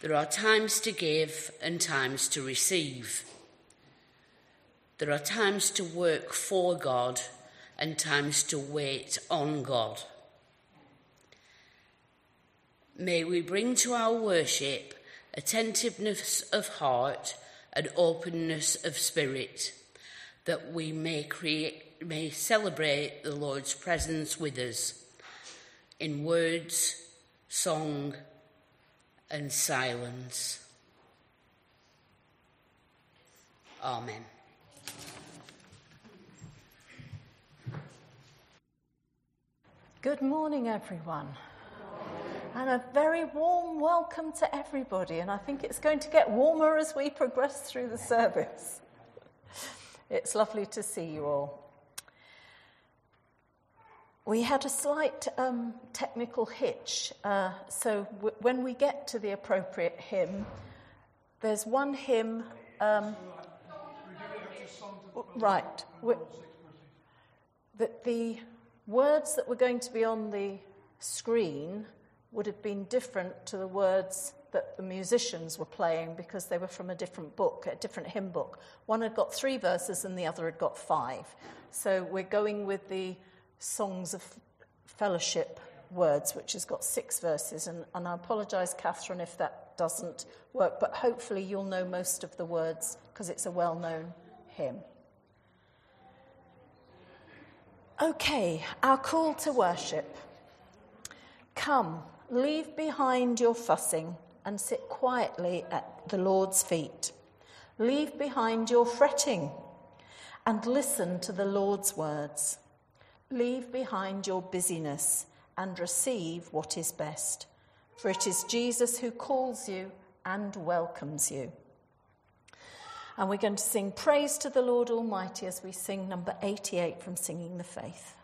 There are times to give and times to receive. There are times to work for God and times to wait on God. May we bring to our worship attentiveness of heart and openness of spirit, that we may create, may celebrate the Lord's presence with us in words, song, and silence. Amen. Good morning, everyone. And a very warm welcome to everybody. And I think it's going to get warmer as we progress through the service. It's lovely to see you all. We had a slight um, technical hitch. Uh, so w- when we get to the appropriate hymn, there's one hymn. Um, right. That the words that were going to be on the screen would have been different to the words that the musicians were playing because they were from a different book, a different hymn book. One had got three verses and the other had got five. So we're going with the Songs of Fellowship words, which has got six verses. And, and I apologise, Catherine, if that doesn't work, but hopefully you'll know most of the words because it's a well known hymn. Okay, our call to worship. Come, leave behind your fussing and sit quietly at the Lord's feet. Leave behind your fretting and listen to the Lord's words. Leave behind your busyness and receive what is best, for it is Jesus who calls you and welcomes you. And we're going to sing Praise to the Lord Almighty as we sing number 88 from Singing the Faith.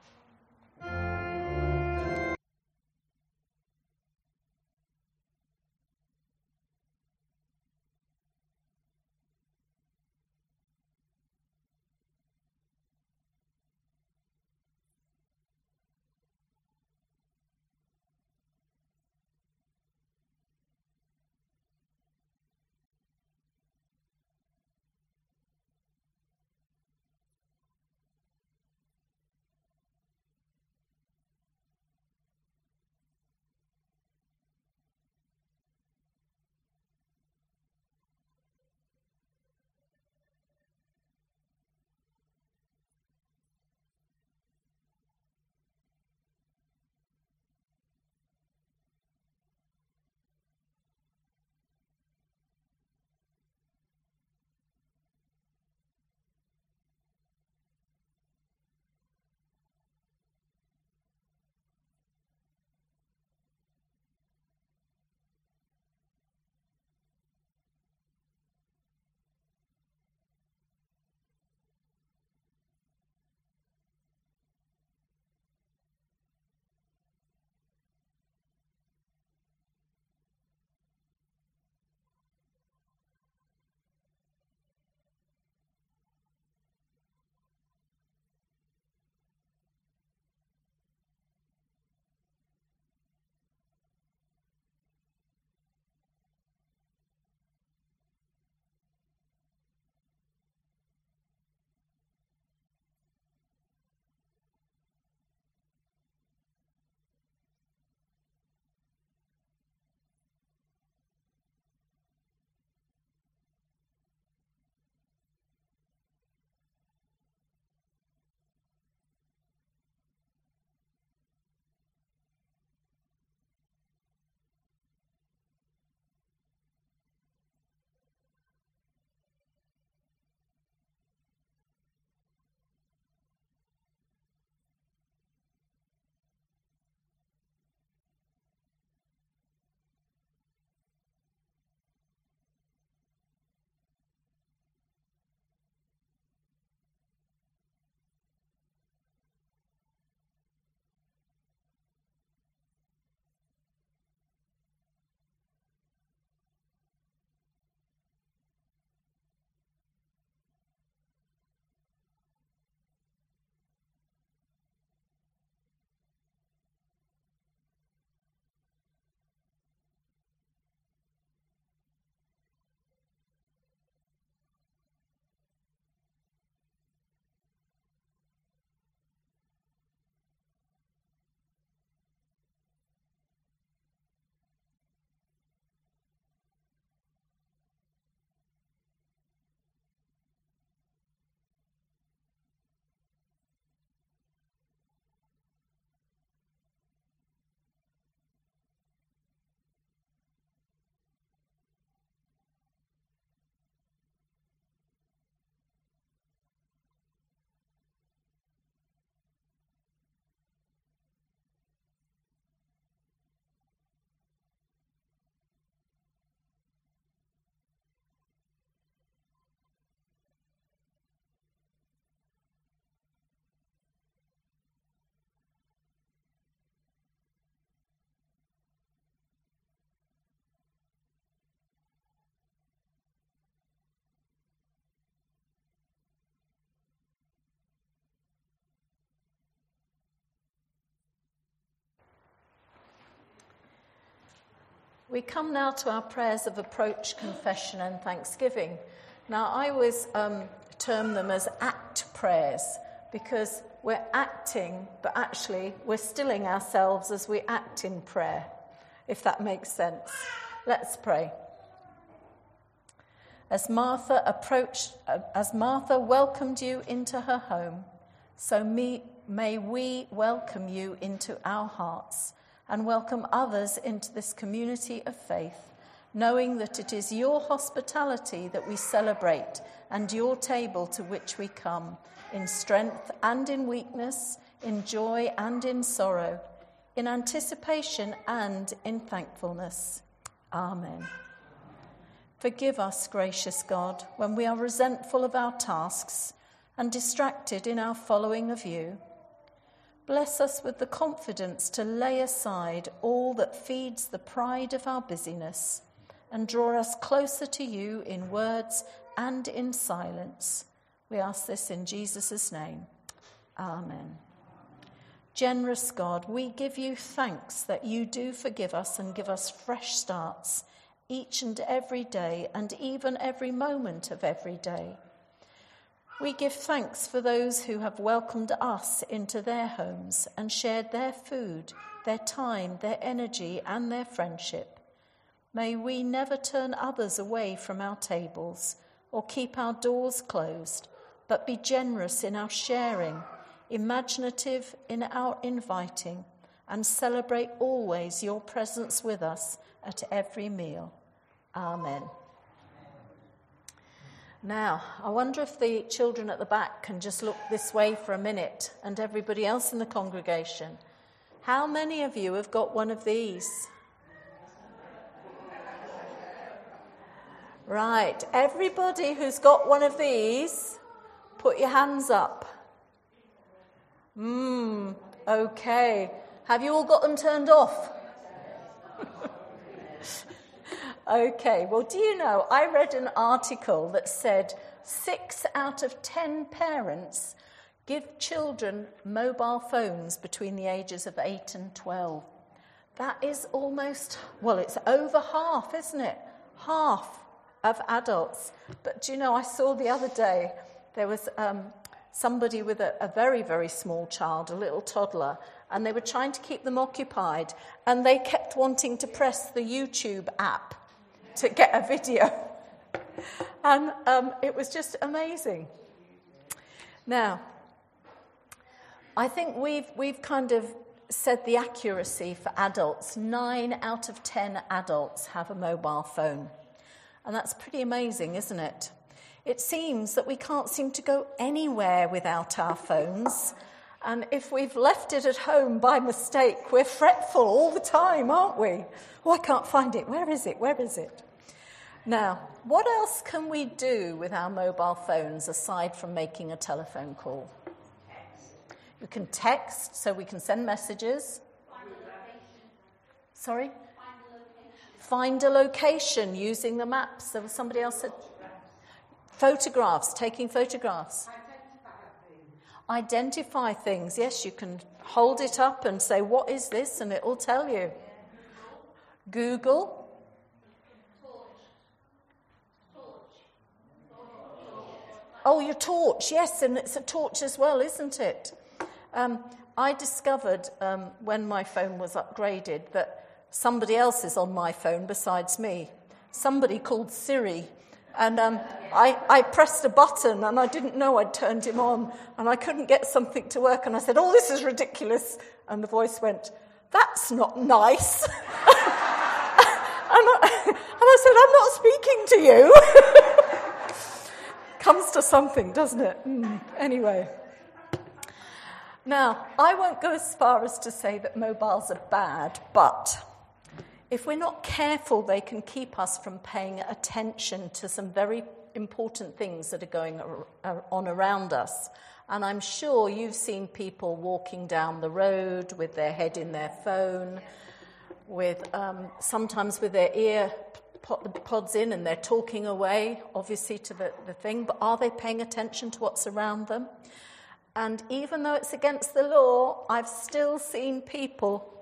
We come now to our prayers of approach, confession, and thanksgiving. Now, I always um, term them as act prayers because we're acting, but actually we're stilling ourselves as we act in prayer, if that makes sense. Let's pray. As Martha approached, uh, as Martha welcomed you into her home, so me, may we welcome you into our hearts and welcome others into this community of faith, knowing that it is your hospitality that we celebrate and your table to which we come, in strength and in weakness, in joy and in sorrow, in anticipation and in thankfulness. Amen. Forgive us, gracious God, when we are resentful of our tasks and distracted in our following of you. Bless us with the confidence to lay aside all that feeds the pride of our busyness and draw us closer to you in words and in silence. We ask this in Jesus' name. Amen. Generous God, we give you thanks that you do forgive us and give us fresh starts each and every day and even every moment of every day. We give thanks for those who have welcomed us into their homes and shared their food, their time, their energy, and their friendship. May we never turn others away from our tables or keep our doors closed, but be generous in our sharing, imaginative in our inviting, and celebrate always your presence with us at every meal. Amen. Now, I wonder if the children at the back can just look this way for a minute and everybody else in the congregation. How many of you have got one of these? Right, everybody who's got one of these, put your hands up. Hmm, okay. Have you all got them turned off? Okay, well, do you know, I read an article that said six out of ten parents give children mobile phones between the ages of 8 and 12. That is almost, well, it's over half, isn't it? Half of adults. But do you know, I saw the other day there was um, somebody with a, a very, very small child, a little toddler, and they were trying to keep them occupied, and they kept wanting to press the YouTube app to get a video. And um, it was just amazing. Now, I think we've, we've kind of said the accuracy for adults. Nine out of ten adults have a mobile phone. And that's pretty amazing, isn't it? It seems that we can't seem to go anywhere without our phones. And if we've left it at home by mistake, we're fretful all the time, aren't we? Oh, I can't find it. Where is it? Where is it? Now, what else can we do with our mobile phones aside from making a telephone call? We can text, so we can send messages. Sorry? Find a location using the maps. There was somebody else said photographs, taking photographs. Identify things. Yes, you can hold it up and say, What is this? and it will tell you. Google. Oh, your torch, yes, and it's a torch as well, isn't it? Um, I discovered um, when my phone was upgraded that somebody else is on my phone besides me. Somebody called Siri. And um, I, I, pressed a button and I didn't know I'd turned him on and I couldn't get something to work. And I said, Oh, this is ridiculous. And the voice went, That's not nice. and, I, and I said, I'm not speaking to you. Comes to something, doesn't it? Mm. Anyway. Now, I won't go as far as to say that mobiles are bad, but if we're not careful, they can keep us from paying attention to some very important things that are going on around us. And I'm sure you've seen people walking down the road with their head in their phone, with um, sometimes with their ear put the pods in and they're talking away, obviously, to the, the thing, but are they paying attention to what's around them? And even though it's against the law, I've still seen people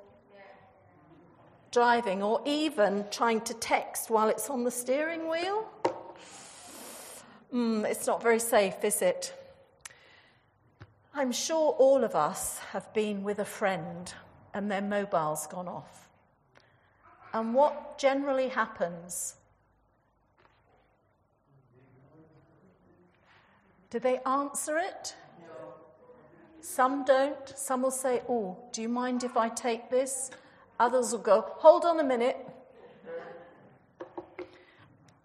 driving or even trying to text while it's on the steering wheel. Mm, it's not very safe, is it? I'm sure all of us have been with a friend and their mobile's gone off. And what generally happens? Do they answer it? Some don't. Some will say, Oh, do you mind if I take this? Others will go, Hold on a minute.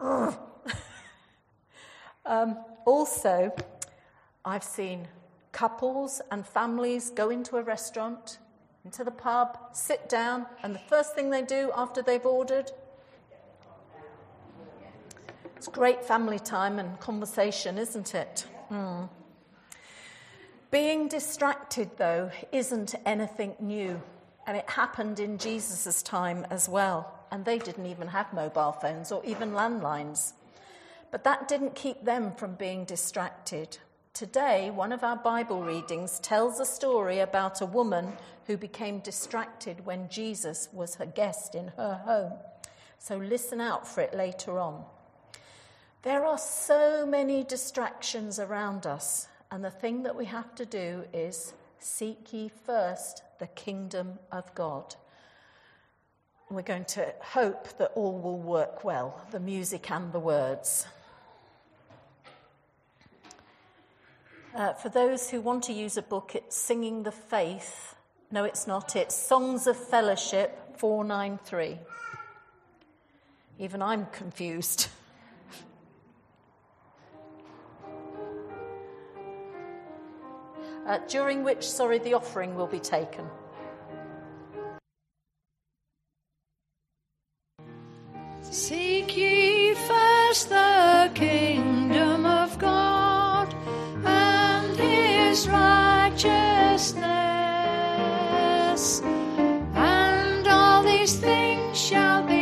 um, also, I've seen couples and families go into a restaurant, into the pub, sit down, and the first thing they do after they've ordered it's great family time and conversation, isn't it? Mm. Being distracted, though, isn't anything new, and it happened in Jesus' time as well, and they didn't even have mobile phones or even landlines. But that didn't keep them from being distracted. Today, one of our Bible readings tells a story about a woman who became distracted when Jesus was her guest in her home. So listen out for it later on. There are so many distractions around us, and the thing that we have to do is seek ye first the kingdom of God. We're going to hope that all will work well, the music and the words. Uh, for those who want to use a book, it's Singing the Faith. No, it's not. It's Songs of Fellowship 493. Even I'm confused. uh, during which, sorry, the offering will be taken. Seek ye first the kingdom his righteousness, and all these things shall be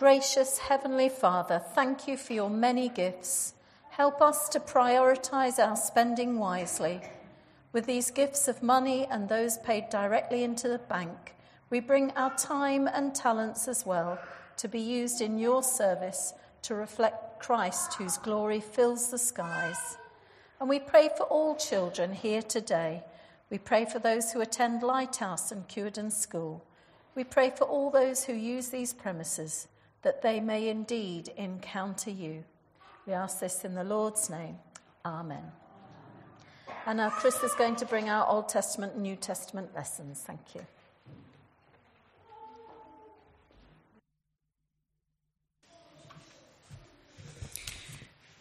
Gracious Heavenly Father, thank you for your many gifts. Help us to prioritize our spending wisely. With these gifts of money and those paid directly into the bank, we bring our time and talents as well to be used in your service to reflect Christ, whose glory fills the skies. And we pray for all children here today. We pray for those who attend Lighthouse and Cuerden School. We pray for all those who use these premises that they may indeed encounter you. We ask this in the Lord's name. Amen. And now Chris is going to bring our Old Testament and New Testament lessons. Thank you.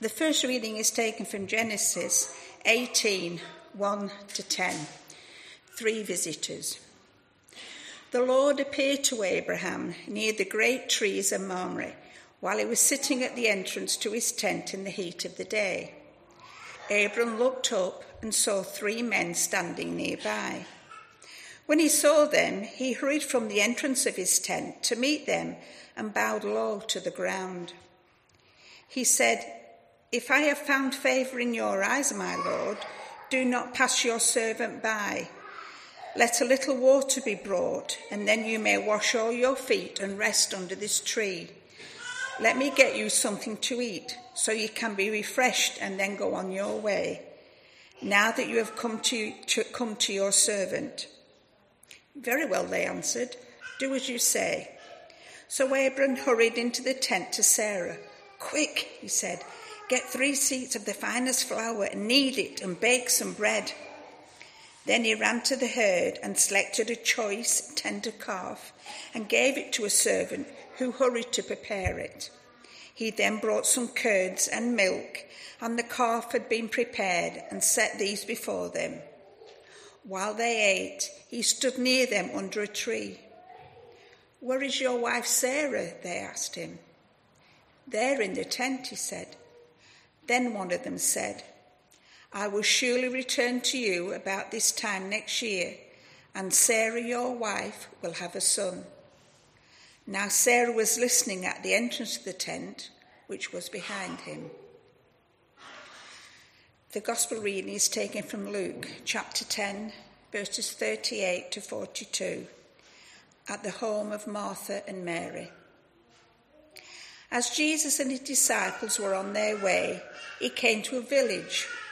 The first reading is taken from Genesis 18 1 to 10. Three visitors. The Lord appeared to Abraham near the great trees of Mamre while he was sitting at the entrance to his tent in the heat of the day. Abram looked up and saw three men standing nearby. When he saw them, he hurried from the entrance of his tent to meet them and bowed low to the ground. He said, If I have found favor in your eyes, my Lord, do not pass your servant by. Let a little water be brought, and then you may wash all your feet and rest under this tree. Let me get you something to eat, so you can be refreshed and then go on your way. Now that you have come to, to come to your servant. Very well, they answered. Do as you say. So Abram hurried into the tent to Sarah. Quick, he said, get three seahs of the finest flour and knead it and bake some bread. Then he ran to the herd and selected a choice, tender calf and gave it to a servant who hurried to prepare it. He then brought some curds and milk, and the calf had been prepared and set these before them. While they ate, he stood near them under a tree. Where is your wife Sarah? They asked him. There in the tent, he said. Then one of them said, I will surely return to you about this time next year, and Sarah, your wife, will have a son. Now Sarah was listening at the entrance of the tent, which was behind him. The Gospel reading is taken from Luke chapter 10, verses 38 to 42, at the home of Martha and Mary. As Jesus and his disciples were on their way, he came to a village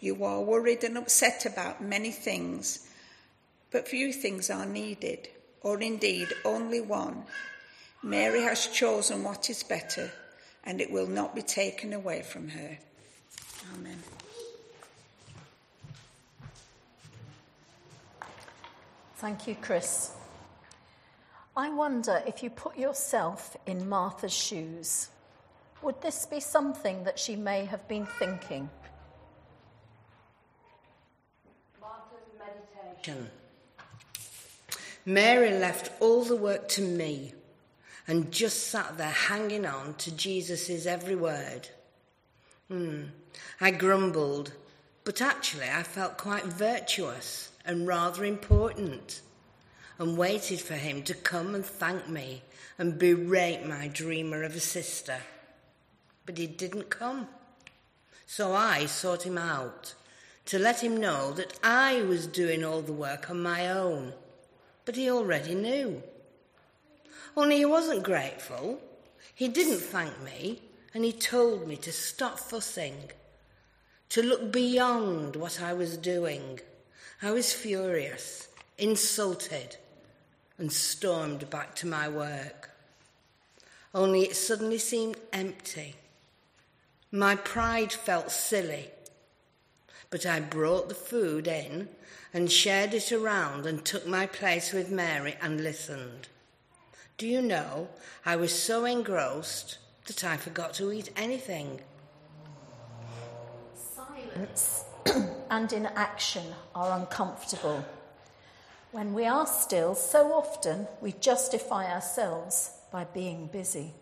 you are worried and upset about many things, but few things are needed, or indeed only one. Mary has chosen what is better, and it will not be taken away from her. Amen. Thank you, Chris. I wonder if you put yourself in Martha's shoes, would this be something that she may have been thinking? Mary left all the work to me and just sat there hanging on to Jesus' every word. Hmm. I grumbled, but actually I felt quite virtuous and rather important and waited for him to come and thank me and berate my dreamer of a sister. But he didn't come. So I sought him out to let him know that I was doing all the work on my own. But he already knew. Only he wasn't grateful. He didn't thank me, and he told me to stop fussing, to look beyond what I was doing. I was furious, insulted, and stormed back to my work. Only it suddenly seemed empty. My pride felt silly. But I brought the food in and shared it around and took my place with Mary and listened. Do you know, I was so engrossed that I forgot to eat anything. Silence and inaction are uncomfortable. When we are still, so often we justify ourselves by being busy.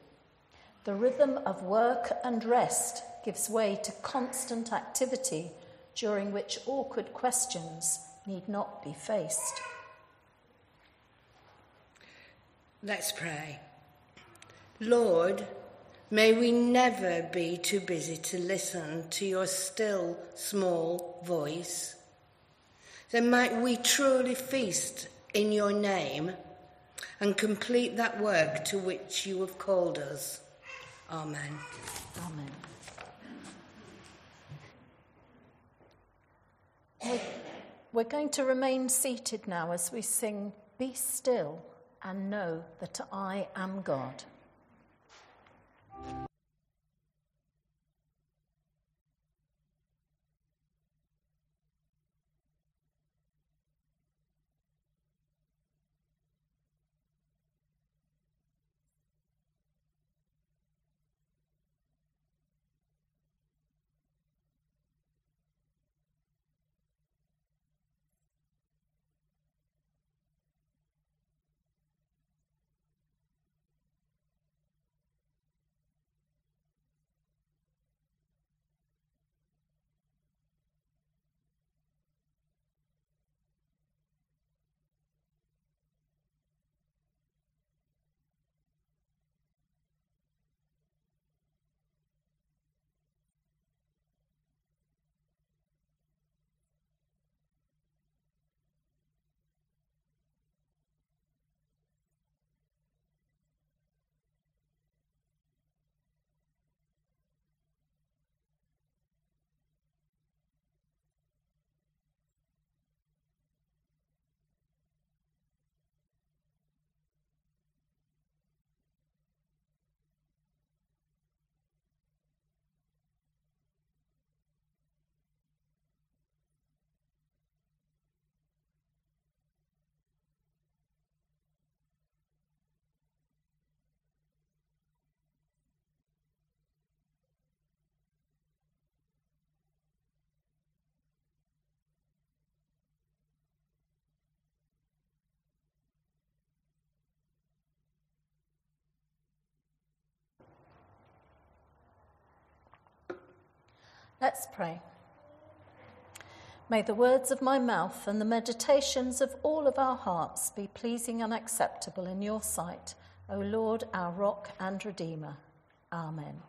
The rhythm of work and rest gives way to constant activity during which awkward questions need not be faced. Let's pray. Lord, may we never be too busy to listen to your still small voice. Then might we truly feast in your name and complete that work to which you have called us. Amen. Amen. We're going to remain seated now as we sing Be Still and know that I am God. Let's pray. May the words of my mouth and the meditations of all of our hearts be pleasing and acceptable in your sight, O Lord, our rock and redeemer. Amen.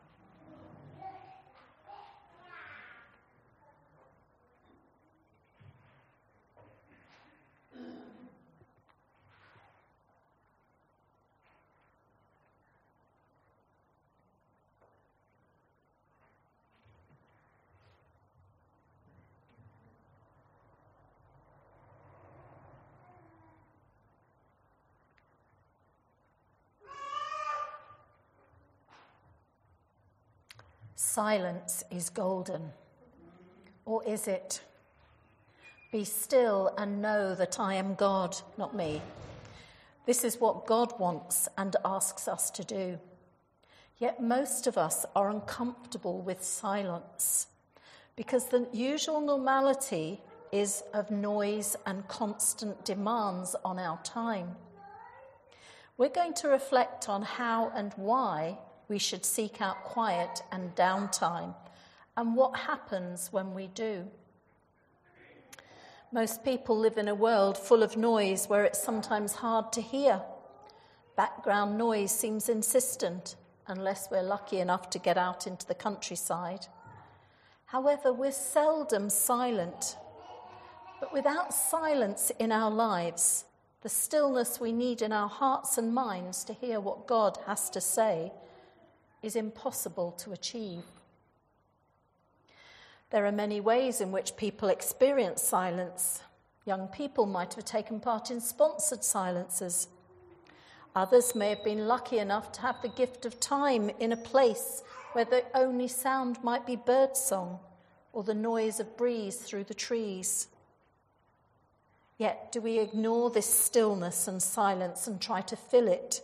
Silence is golden. Or is it? Be still and know that I am God, not me. This is what God wants and asks us to do. Yet most of us are uncomfortable with silence because the usual normality is of noise and constant demands on our time. We're going to reflect on how and why we should seek out quiet and downtime and what happens when we do. Most people live in a world full of noise where it's sometimes hard to hear. Background noise seems insistent unless we're lucky enough to get out into the countryside. However, we're seldom silent. But without silence in our lives, the stillness we need in our hearts and minds to hear what God has to say is impossible to achieve. There are many ways in which people experience silence. Young people might have taken part in sponsored silences. Others may have been lucky enough to have the gift of time in a place where the only sound might be birdsong or the noise of breeze through the trees. Yet, do we ignore this stillness and silence and try to fill it,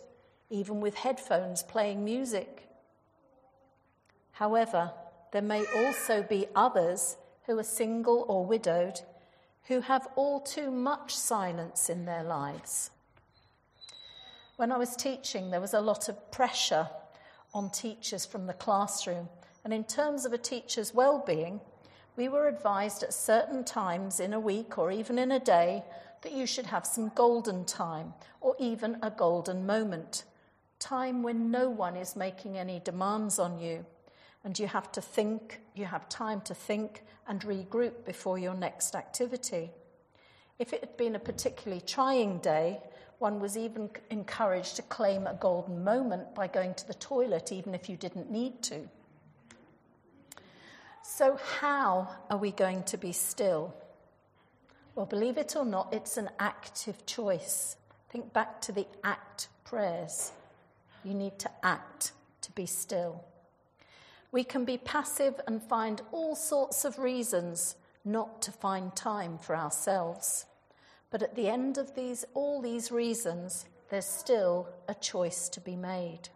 even with headphones playing music? However, there may also be others who are single or widowed who have all too much silence in their lives. When I was teaching, there was a lot of pressure on teachers from the classroom. And in terms of a teacher's well being, we were advised at certain times in a week or even in a day that you should have some golden time or even a golden moment. Time when no one is making any demands on you and you have to think, you have time to think and regroup before your next activity. If it had been a particularly trying day, one was even encouraged to claim a golden moment by going to the toilet, even if you didn't need to. So, how are we going to be still? Well, believe it or not, it's an active choice. Think back to the act prayers. You need to act to be still. We can be passive and find all sorts of reasons not to find time for ourselves. But at the end of these, all these reasons, there's still a choice to be made.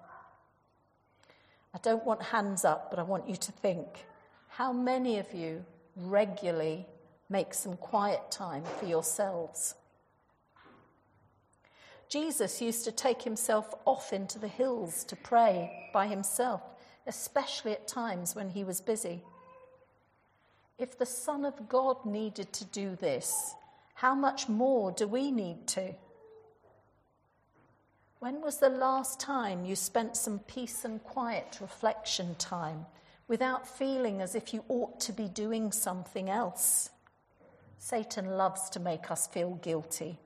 I don't want hands up, but I want you to think how many of you regularly make some quiet time for yourselves? Jesus used to take himself off into the hills to pray by himself, especially at times when he was busy. If the Son of God needed to do this, how much more do we need to? When was the last time you spent some peace and quiet reflection time without feeling as if you ought to be doing something else? Satan loves to make us feel guilty.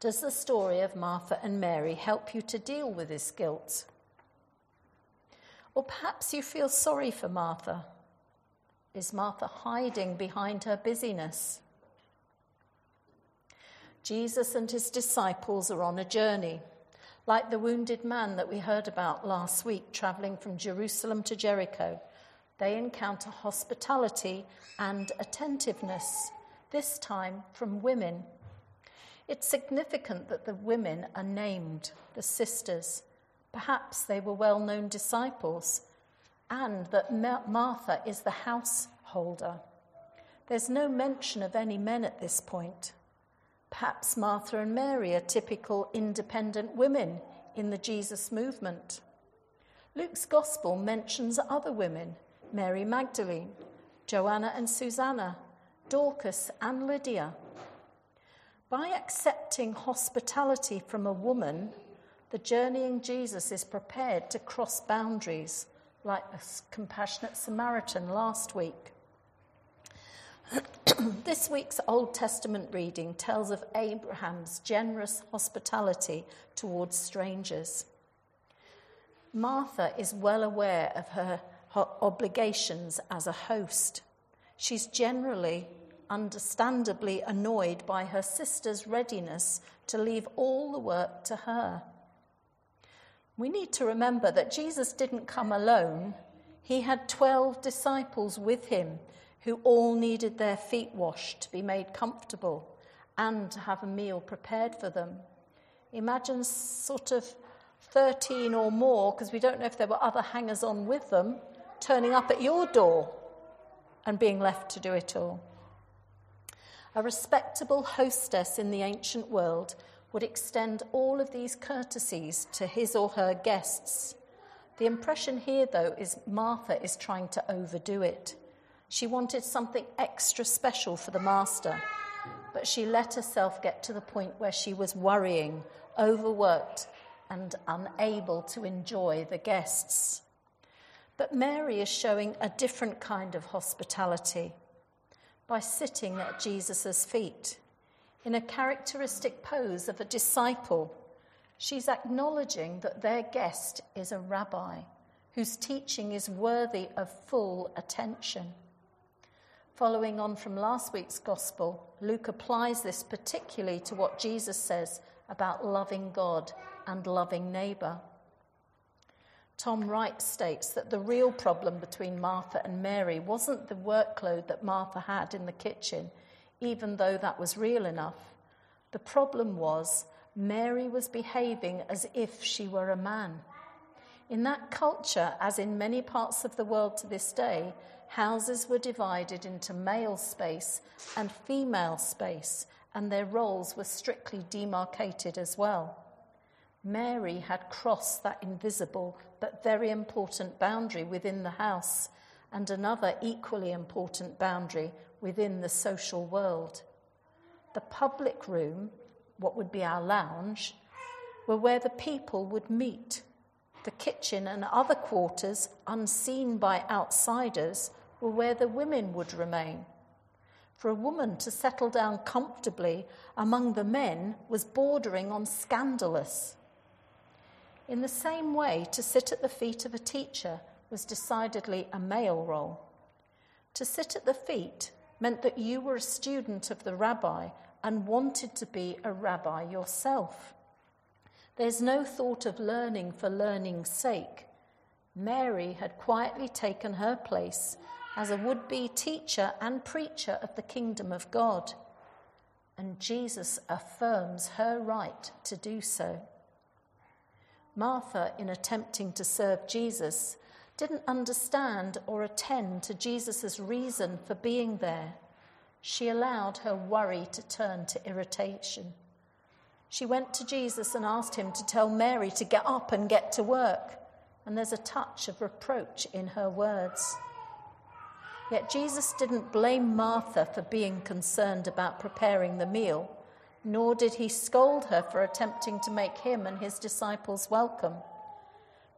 Does the story of Martha and Mary help you to deal with this guilt? Or perhaps you feel sorry for Martha. Is Martha hiding behind her busyness? Jesus and his disciples are on a journey, like the wounded man that we heard about last week, traveling from Jerusalem to Jericho. They encounter hospitality and attentiveness, this time from women. It's significant that the women are named, the sisters. Perhaps they were well known disciples, and that Martha is the householder. There's no mention of any men at this point. Perhaps Martha and Mary are typical independent women in the Jesus movement. Luke's gospel mentions other women Mary Magdalene, Joanna and Susanna, Dorcas and Lydia. By accepting hospitality from a woman, the journeying Jesus is prepared to cross boundaries, like the compassionate Samaritan last week. this week's Old Testament reading tells of Abraham's generous hospitality towards strangers. Martha is well aware of her obligations as a host. She's generally, understandably annoyed by her sister's readiness to leave all the work to her. We need to remember that Jesus didn't come alone, He had 12 disciples with him who all needed their feet washed to be made comfortable and to have a meal prepared for them. Imagine sort of 13 or more, because we don't know if there were other hangers on with them, turning up at your door and being left to do it all. A respectable hostess in the ancient world would extend all of these courtesies to his or her guests. The impression here, though, is Martha is trying to overdo it. She wanted something extra special for the master, but she let herself get to the point where she was worrying, overworked, and unable to enjoy the guests. But Mary is showing a different kind of hospitality by sitting at Jesus' feet in a characteristic pose of a disciple. She's acknowledging that their guest is a rabbi whose teaching is worthy of full attention. Following on from last week's gospel, Luke applies this particularly to what Jesus says about loving God and loving neighbour. Tom Wright states that the real problem between Martha and Mary wasn't the workload that Martha had in the kitchen, even though that was real enough. The problem was Mary was behaving as if she were a man. In that culture, as in many parts of the world to this day, houses were divided into male space and female space, and their roles were strictly demarcated as well. Mary had crossed that invisible but very important boundary within the house and another equally important boundary within the social world. The public room, what would be our lounge, were where the people would meet. The kitchen and other quarters, unseen by outsiders, were where the women would remain. For a woman to settle down comfortably among the men was bordering on scandalous. In the same way, to sit at the feet of a teacher was decidedly a male role. To sit at the feet meant that you were a student of the rabbi and wanted to be a rabbi yourself. There's no thought of learning for learning's sake. Mary had quietly taken her place as a would be teacher and preacher of the kingdom of God. And Jesus affirms her right to do so. Martha, in attempting to serve Jesus, didn't understand or attend to Jesus' reason for being there. She allowed her worry to turn to irritation. She went to Jesus and asked him to tell Mary to get up and get to work, and there's a touch of reproach in her words. Yet Jesus didn't blame Martha for being concerned about preparing the meal nor did he scold her for attempting to make him and his disciples welcome.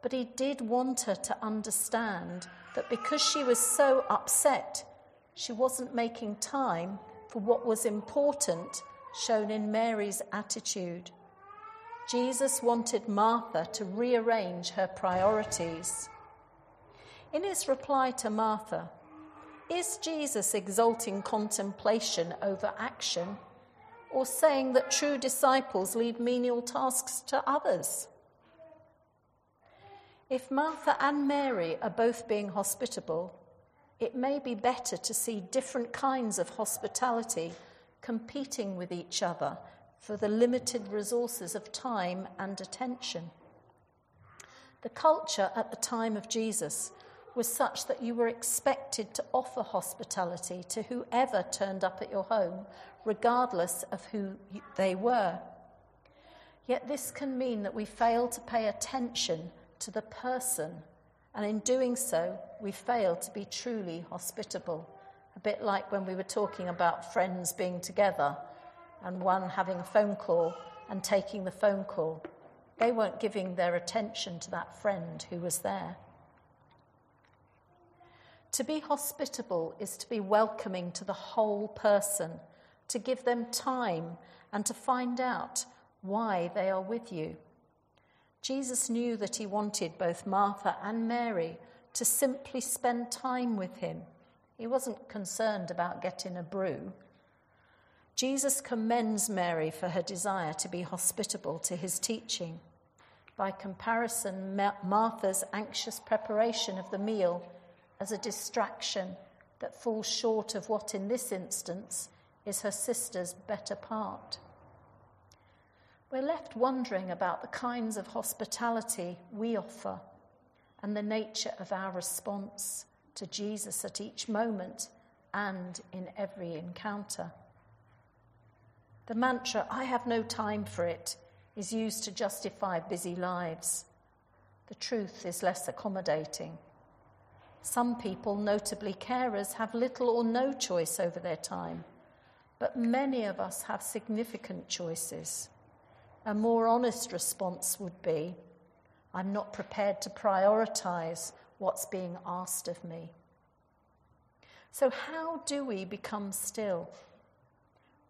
But he did want her to understand that because she was so upset, she wasn't making time for what was important shown in Mary's attitude. Jesus wanted Martha to rearrange her priorities. In his reply to Martha, is Jesus exalting contemplation over action? or saying that true disciples leave menial tasks to others. If Martha and Mary are both being hospitable, it may be better to see different kinds of hospitality competing with each other for the limited resources of time and attention. The culture at the time of Jesus was such that you were expected to offer hospitality to whoever turned up at your home, regardless of who they were. Yet this can mean that we fail to pay attention to the person, and in doing so, we fail to be truly hospitable. A bit like when we were talking about friends being together and one having a phone call and taking the phone call. They weren't giving their attention to that friend who was there. To be hospitable is to be welcoming to the whole person, to give them time and to find out why they are with you. Jesus knew that he wanted both Martha and Mary to simply spend time with him. He wasn't concerned about getting a brew. Jesus commends Mary for her desire to be hospitable to his teaching. By comparison, Martha's anxious preparation of the meal as a distraction that falls short of what, in this instance, is her sister's better part. We're left wondering about the kinds of hospitality we offer and the nature of our response to Jesus at each moment and in every encounter. The mantra, I have no time for it, is used to justify busy lives. The truth is less accommodating. Some people, notably carers, have little or no choice over their time, but many of us have significant choices. A more honest response would be I'm not prepared to prioritize what's being asked of me. So, how do we become still?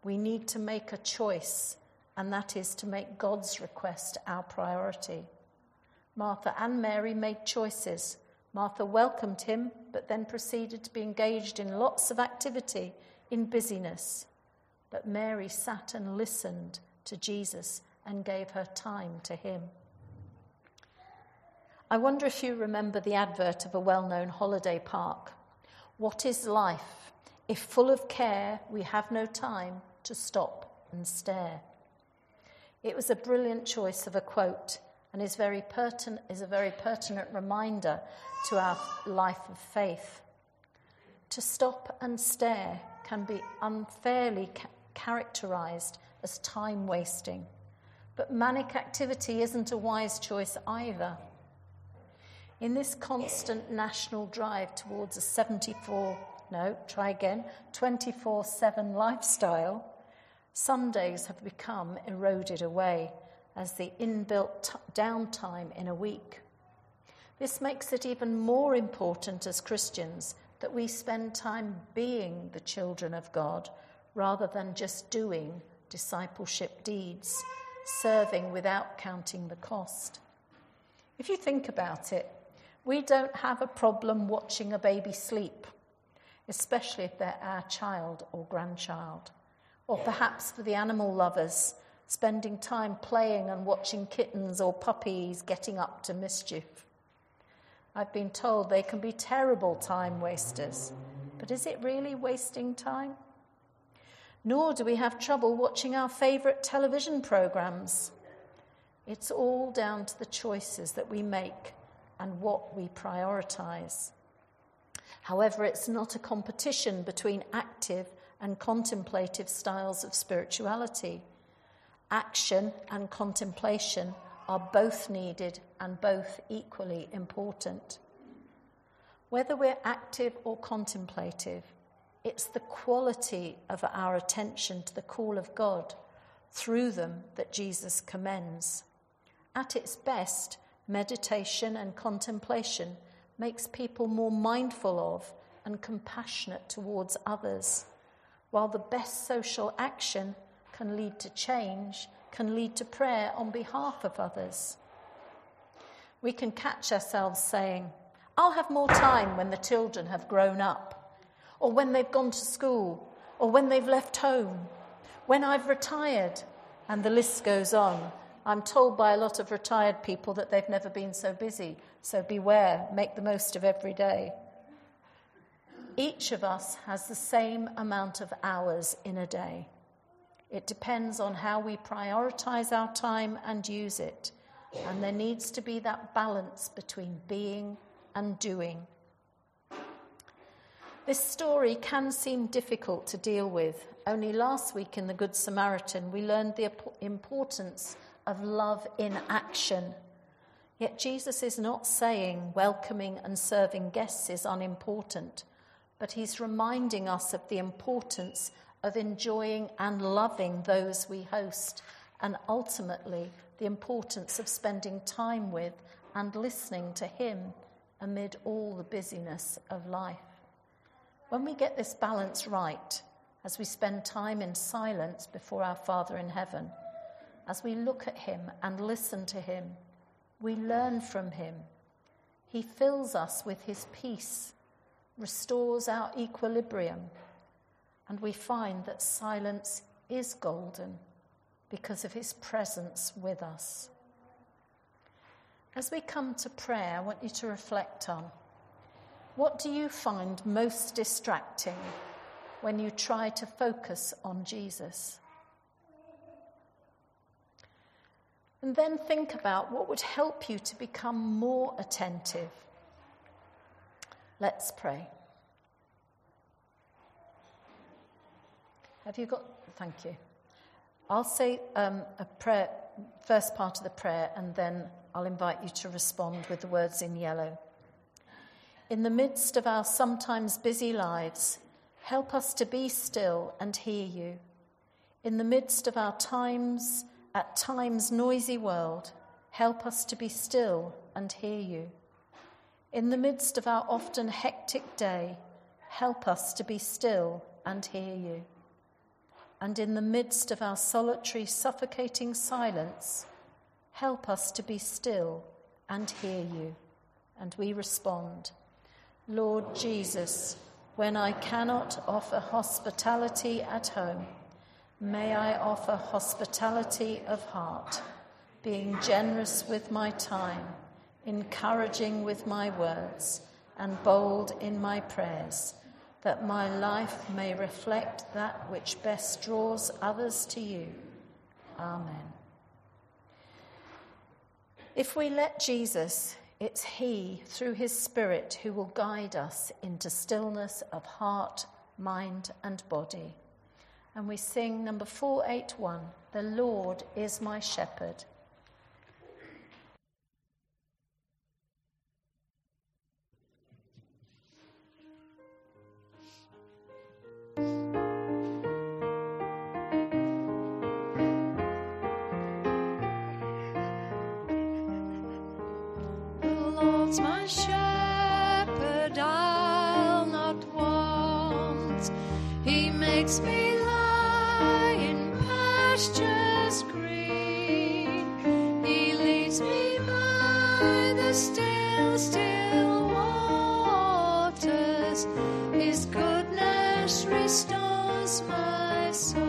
We need to make a choice, and that is to make God's request our priority. Martha and Mary made choices. Martha welcomed him, but then proceeded to be engaged in lots of activity, in busyness. But Mary sat and listened to Jesus and gave her time to him. I wonder if you remember the advert of a well known holiday park. What is life? If full of care, we have no time to stop and stare. It was a brilliant choice of a quote and is, very pertin- is a very pertinent reminder to our life of faith. To stop and stare can be unfairly ca- characterized as time wasting, but manic activity isn't a wise choice either. In this constant national drive towards a 74, no, try again, 24 7 lifestyle, Sundays have become eroded away as the inbuilt t- downtime in a week. This makes it even more important as Christians that we spend time being the children of God rather than just doing discipleship deeds, serving without counting the cost. If you think about it, we don't have a problem watching a baby sleep, especially if they're our child or grandchild. Or perhaps for the animal lovers, spending time playing and watching kittens or puppies getting up to mischief. I've been told they can be terrible time wasters, but is it really wasting time? Nor do we have trouble watching our favourite television programmes. It's all down to the choices that we make and what we prioritize. However, it's not a competition between active and contemplative styles of spirituality. Action and contemplation are both needed and both equally important. Whether we're active or contemplative, it's the quality of our attention to the call of God through them that Jesus commends. At its best, meditation and contemplation makes people more mindful of and compassionate towards others, while the best social action can lead to change, can lead to prayer on behalf of others. We can catch ourselves saying, I'll have more time when the children have grown up, or when they've gone to school, or when they've left home, when I've retired, and the list goes on I'm told by a lot of retired people that they've never been so busy, so beware, make the most of every day. Each of us has the same amount of hours in a day. It depends on how we prioritize our time and use it, and there needs to be that balance between being and doing. This story can seem difficult to deal with. Only last week in the Good Samaritan, we learned the importance of love in action. Yet Jesus is not saying welcoming and serving guests is unimportant, but he's reminding us of the importance of enjoying and loving those we host, and ultimately the importance of spending time with and listening to him amid all the busyness of life. When we get this balance right, as we spend time in silence before our Father in heaven, as we look at him and listen to him, we learn from him. He fills us with his peace, restores our equilibrium, and we find that silence is golden because of his presence with us. As we come to prayer, I want you to reflect on what do you find most distracting when you try to focus on Jesus? And then think about what would help you to become more attentive. Let's pray. Have you got? Thank you. I'll say um, a prayer, first part of the prayer, and then I'll invite you to respond with the words in yellow. In the midst of our sometimes busy lives, help us to be still and hear you. In the midst of our times, at times noisy world, help us to be still and hear you. In the midst of our often hectic day, help us to be still and hear you and in the midst of our solitary, suffocating silence, help us to be still and hear you. And we respond, Lord Jesus, when I cannot offer hospitality at home, may I offer hospitality of heart, being generous with my time, encouraging with my words, and bold in my prayers that my life may reflect that which best draws others to you. Amen. If we let Jesus, it's He, through His Spirit, who will guide us into stillness of heart, mind, and body. And we sing number 481 The Lord is my shepherd. My shepherd, I'll not want. He makes me lie in pastures green. He leads me by the still, still waters. His goodness restores my soul,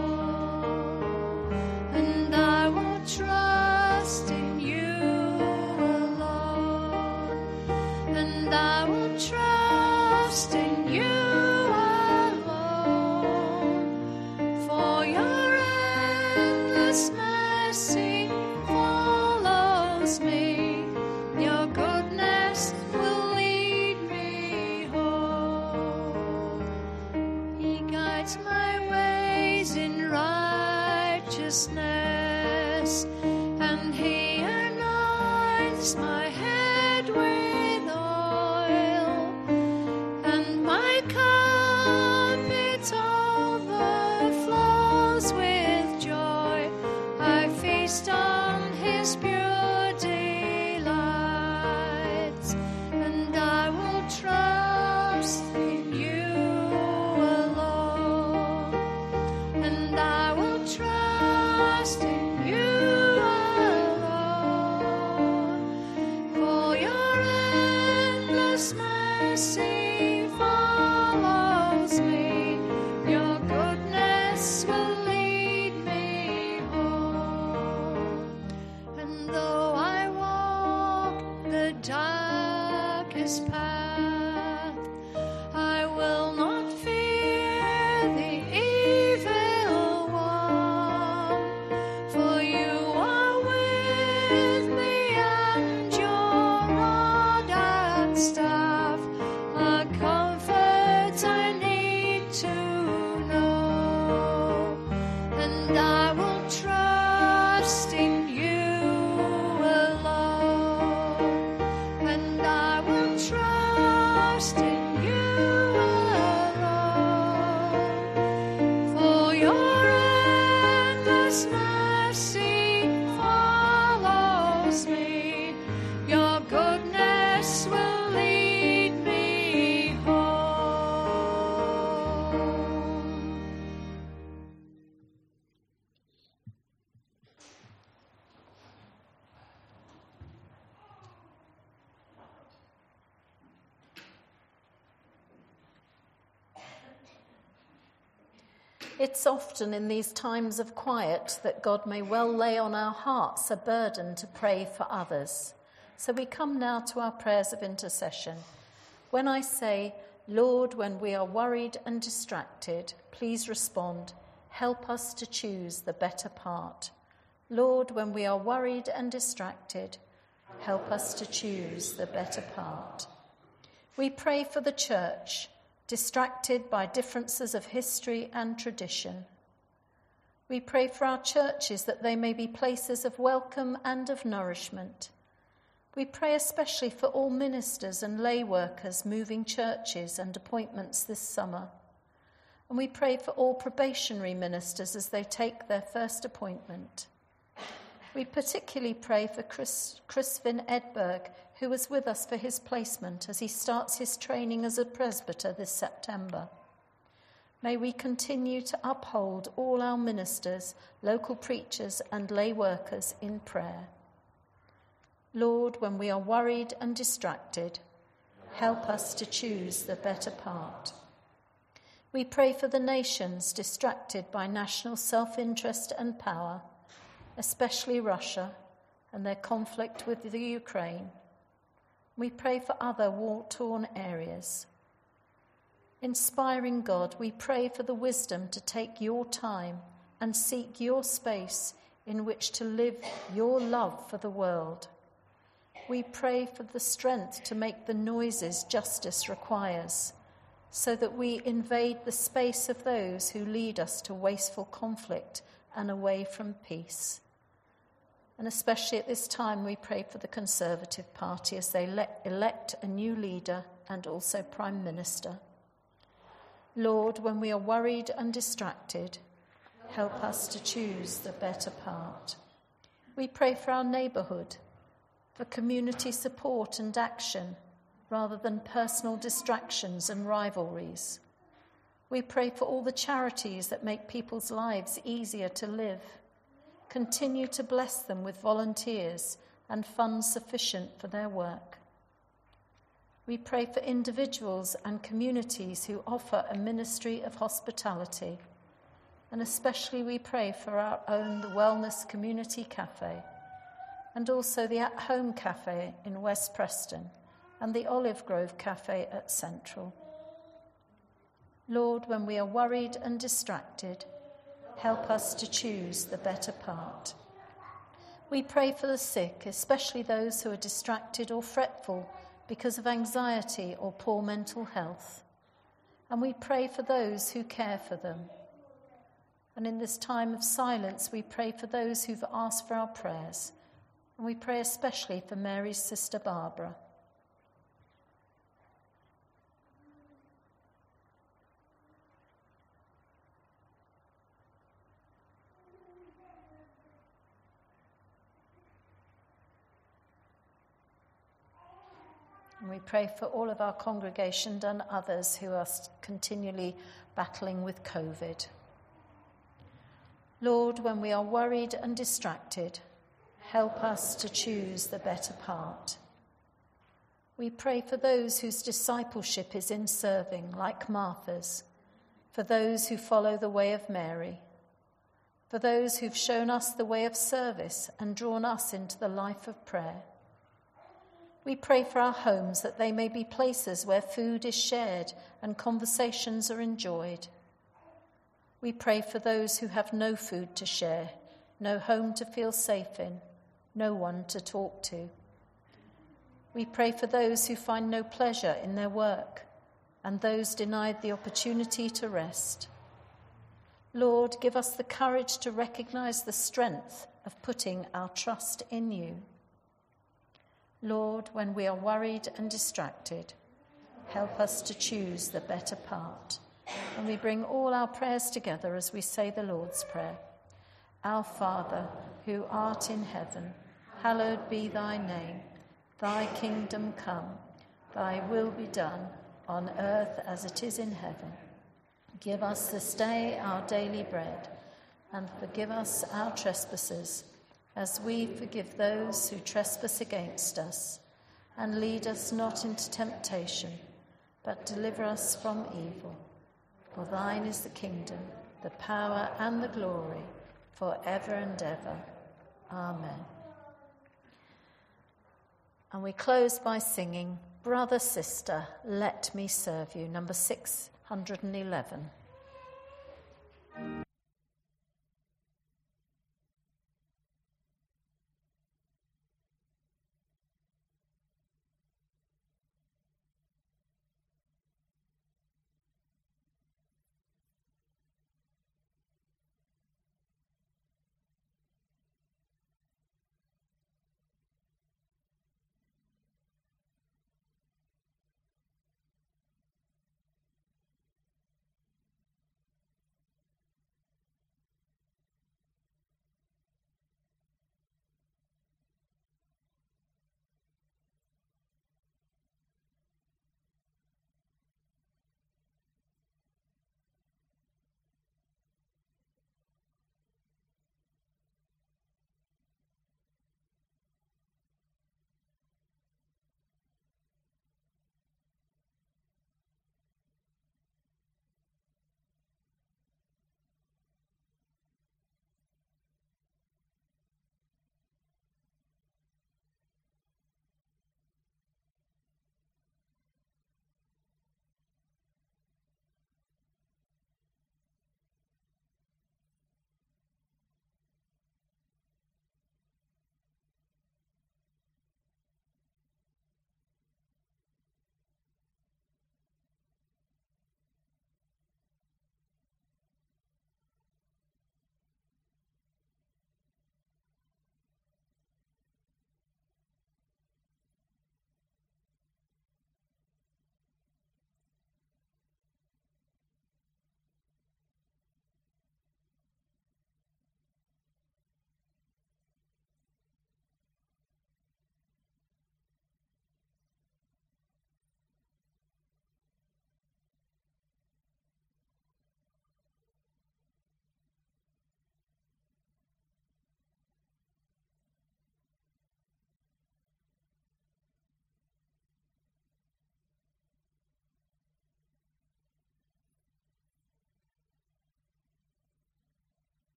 It's often in these times of quiet that God may well lay on our hearts a burden to pray for others, So we come now to our prayers of intercession. When I say, Lord, when we are worried and distracted, please respond, help us to choose the better part. Lord, when we are worried and distracted, help us to choose the better part. We pray for the church, distracted by differences of history and tradition. We pray for our churches that they may be places of welcome and of nourishment. We pray especially for all ministers and lay workers moving churches and appointments this summer. And we pray for all probationary ministers as they take their first appointment. We particularly pray for Chris, Crispin Edberg, who was with us for his placement as he starts his training as a presbyter this September. May we continue to uphold all our ministers, local preachers, and lay workers in prayer. Lord, when we are worried and distracted, help us to choose the better part. We pray for the nations distracted by national self interest and power, especially Russia and their conflict with the Ukraine. We pray for other war torn areas. Inspiring God, we pray for the wisdom to take your time and seek your space in which to live your love for the world. We pray for the strength to make the noises justice requires, so that we invade the space of those who lead us to wasteful conflict and away from peace. And especially at this time, we pray for the Conservative Party as they le- elect a new leader and also Prime Minister. Lord, when we are worried and distracted, help us to choose the better part. We pray for our neighbourhood, for community support and action, rather than personal distractions and rivalries. We pray for all the charities that make people's lives easier to live. Continue to bless them with volunteers and funds sufficient for their work. We pray for individuals and communities who offer a ministry of hospitality. And especially we pray for our own the Wellness Community Cafe and also the At Home Cafe in West Preston and the Olive Grove Cafe at Central. Lord, when we are worried and distracted, help us to choose the better part. We pray for the sick, especially those who are distracted or fretful because of anxiety or poor mental health. And we pray for those who care for them. And in this time of silence, we pray for those who've asked for our prayers. And we pray especially for Mary's sister Barbara. And we pray for all of our congregation and others who are continually battling with COVID. Lord, when we are worried and distracted, help us to choose the better part. We pray for those whose discipleship is in serving, like Martha's, for those who follow the way of Mary, for those who've shown us the way of service and drawn us into the life of prayer. We pray for our homes that they may be places where food is shared and conversations are enjoyed. We pray for those who have no food to share, no home to feel safe in, no one to talk to. We pray for those who find no pleasure in their work and those denied the opportunity to rest. Lord, give us the courage to recognize the strength of putting our trust in you. Lord, when we are worried and distracted, help us to choose the better part. And we bring all our prayers together as we say the Lord's Prayer. Our Father, who art in heaven, hallowed be thy name. Thy kingdom come, thy will be done, on earth as it is in heaven. Give us this day our daily bread, and forgive us our trespasses as we forgive those who trespass against us. And lead us not into temptation, but deliver us from evil. For thine is the kingdom, the power, and the glory, for ever and ever. Amen. And we close by singing, Brother, Sister, Let Me Serve You, number 611.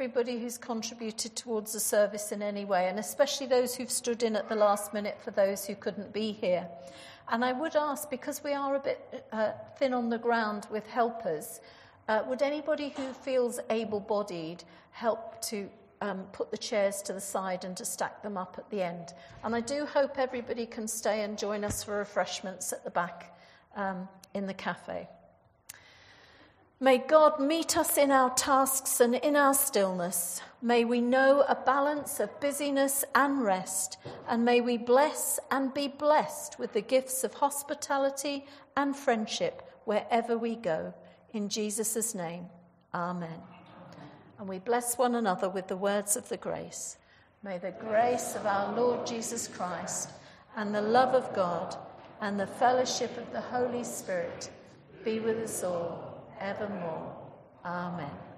Everybody who's contributed towards the service in any way, and especially those who've stood in at the last minute for those who couldn't be here. And I would ask, because we are a bit uh, thin on the ground with helpers, uh, would anybody who feels able bodied help to um, put the chairs to the side and to stack them up at the end? And I do hope everybody can stay and join us for refreshments at the back um, in the cafe. May God meet us in our tasks and in our stillness. May we know a balance of busyness and rest, and may we bless and be blessed with the gifts of hospitality and friendship wherever we go. In Jesus' name, Amen. And we bless one another with the words of the grace. May the grace of our Lord Jesus Christ and the love of God and the fellowship of the Holy Spirit be with us all evermore. Amen.